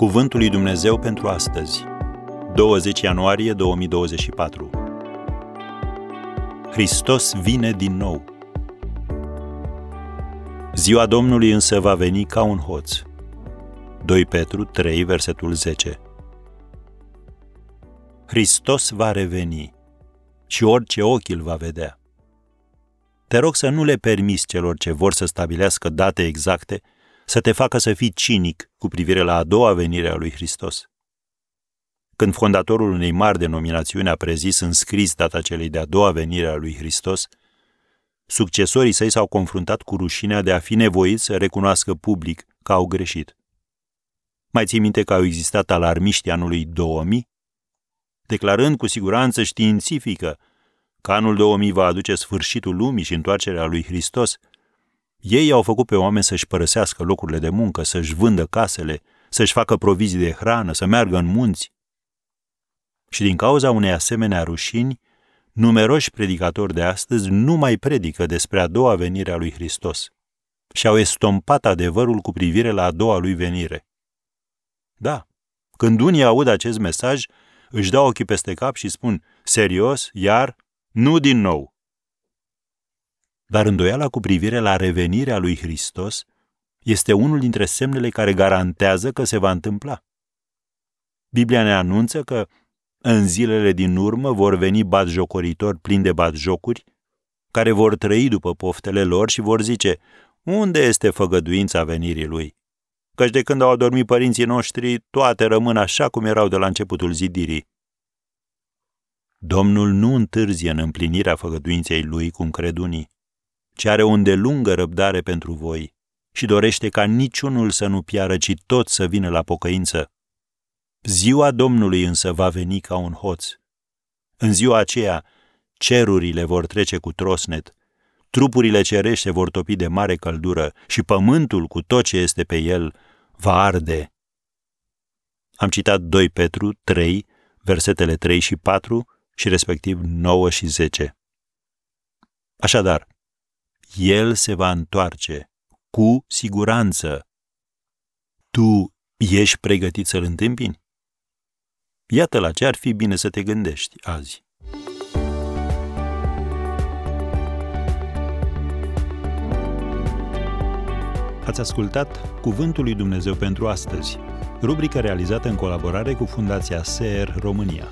Cuvântul lui Dumnezeu pentru astăzi, 20 ianuarie 2024. Hristos vine din nou. Ziua Domnului însă va veni ca un hoț. 2 Petru 3, versetul 10. Hristos va reveni și orice ochi îl va vedea. Te rog să nu le permiți celor ce vor să stabilească date exacte să te facă să fii cinic cu privire la a doua venire a lui Hristos. Când fondatorul unei mari denominațiuni a prezis în scris data celei de-a doua venire a lui Hristos, succesorii săi s-au confruntat cu rușinea de a fi nevoiți să recunoască public că au greșit. Mai ții minte că au existat alarmiști anului 2000? Declarând cu siguranță științifică că anul 2000 va aduce sfârșitul lumii și întoarcerea lui Hristos, ei au făcut pe oameni să-și părăsească locurile de muncă, să-și vândă casele, să-și facă provizii de hrană, să meargă în munți. Și din cauza unei asemenea rușini, numeroși predicatori de astăzi nu mai predică despre a doua venire a lui Hristos și au estompat adevărul cu privire la a doua lui venire. Da, când unii aud acest mesaj, își dau ochii peste cap și spun, serios, iar, nu din nou. Dar îndoiala cu privire la revenirea lui Hristos este unul dintre semnele care garantează că se va întâmpla. Biblia ne anunță că în zilele din urmă vor veni batjocoritori plini de batjocuri, care vor trăi după poftele lor și vor zice, unde este făgăduința venirii lui? Căci de când au adormit părinții noștri, toate rămân așa cum erau de la începutul zidirii. Domnul nu întârzie în împlinirea făgăduinței lui, cum cred unii ci are o îndelungă răbdare pentru voi și dorește ca niciunul să nu piară, ci tot să vină la pocăință. Ziua Domnului însă va veni ca un hoț. În ziua aceea, cerurile vor trece cu trosnet, trupurile cerește vor topi de mare căldură și pământul cu tot ce este pe el va arde. Am citat 2 Petru 3, versetele 3 și 4 și respectiv 9 și 10. Așadar, el se va întoarce, cu siguranță. Tu ești pregătit să-l întâmpini? Iată la ce ar fi bine să te gândești azi. Ați ascultat Cuvântul lui Dumnezeu pentru astăzi, rubrica realizată în colaborare cu Fundația SER România.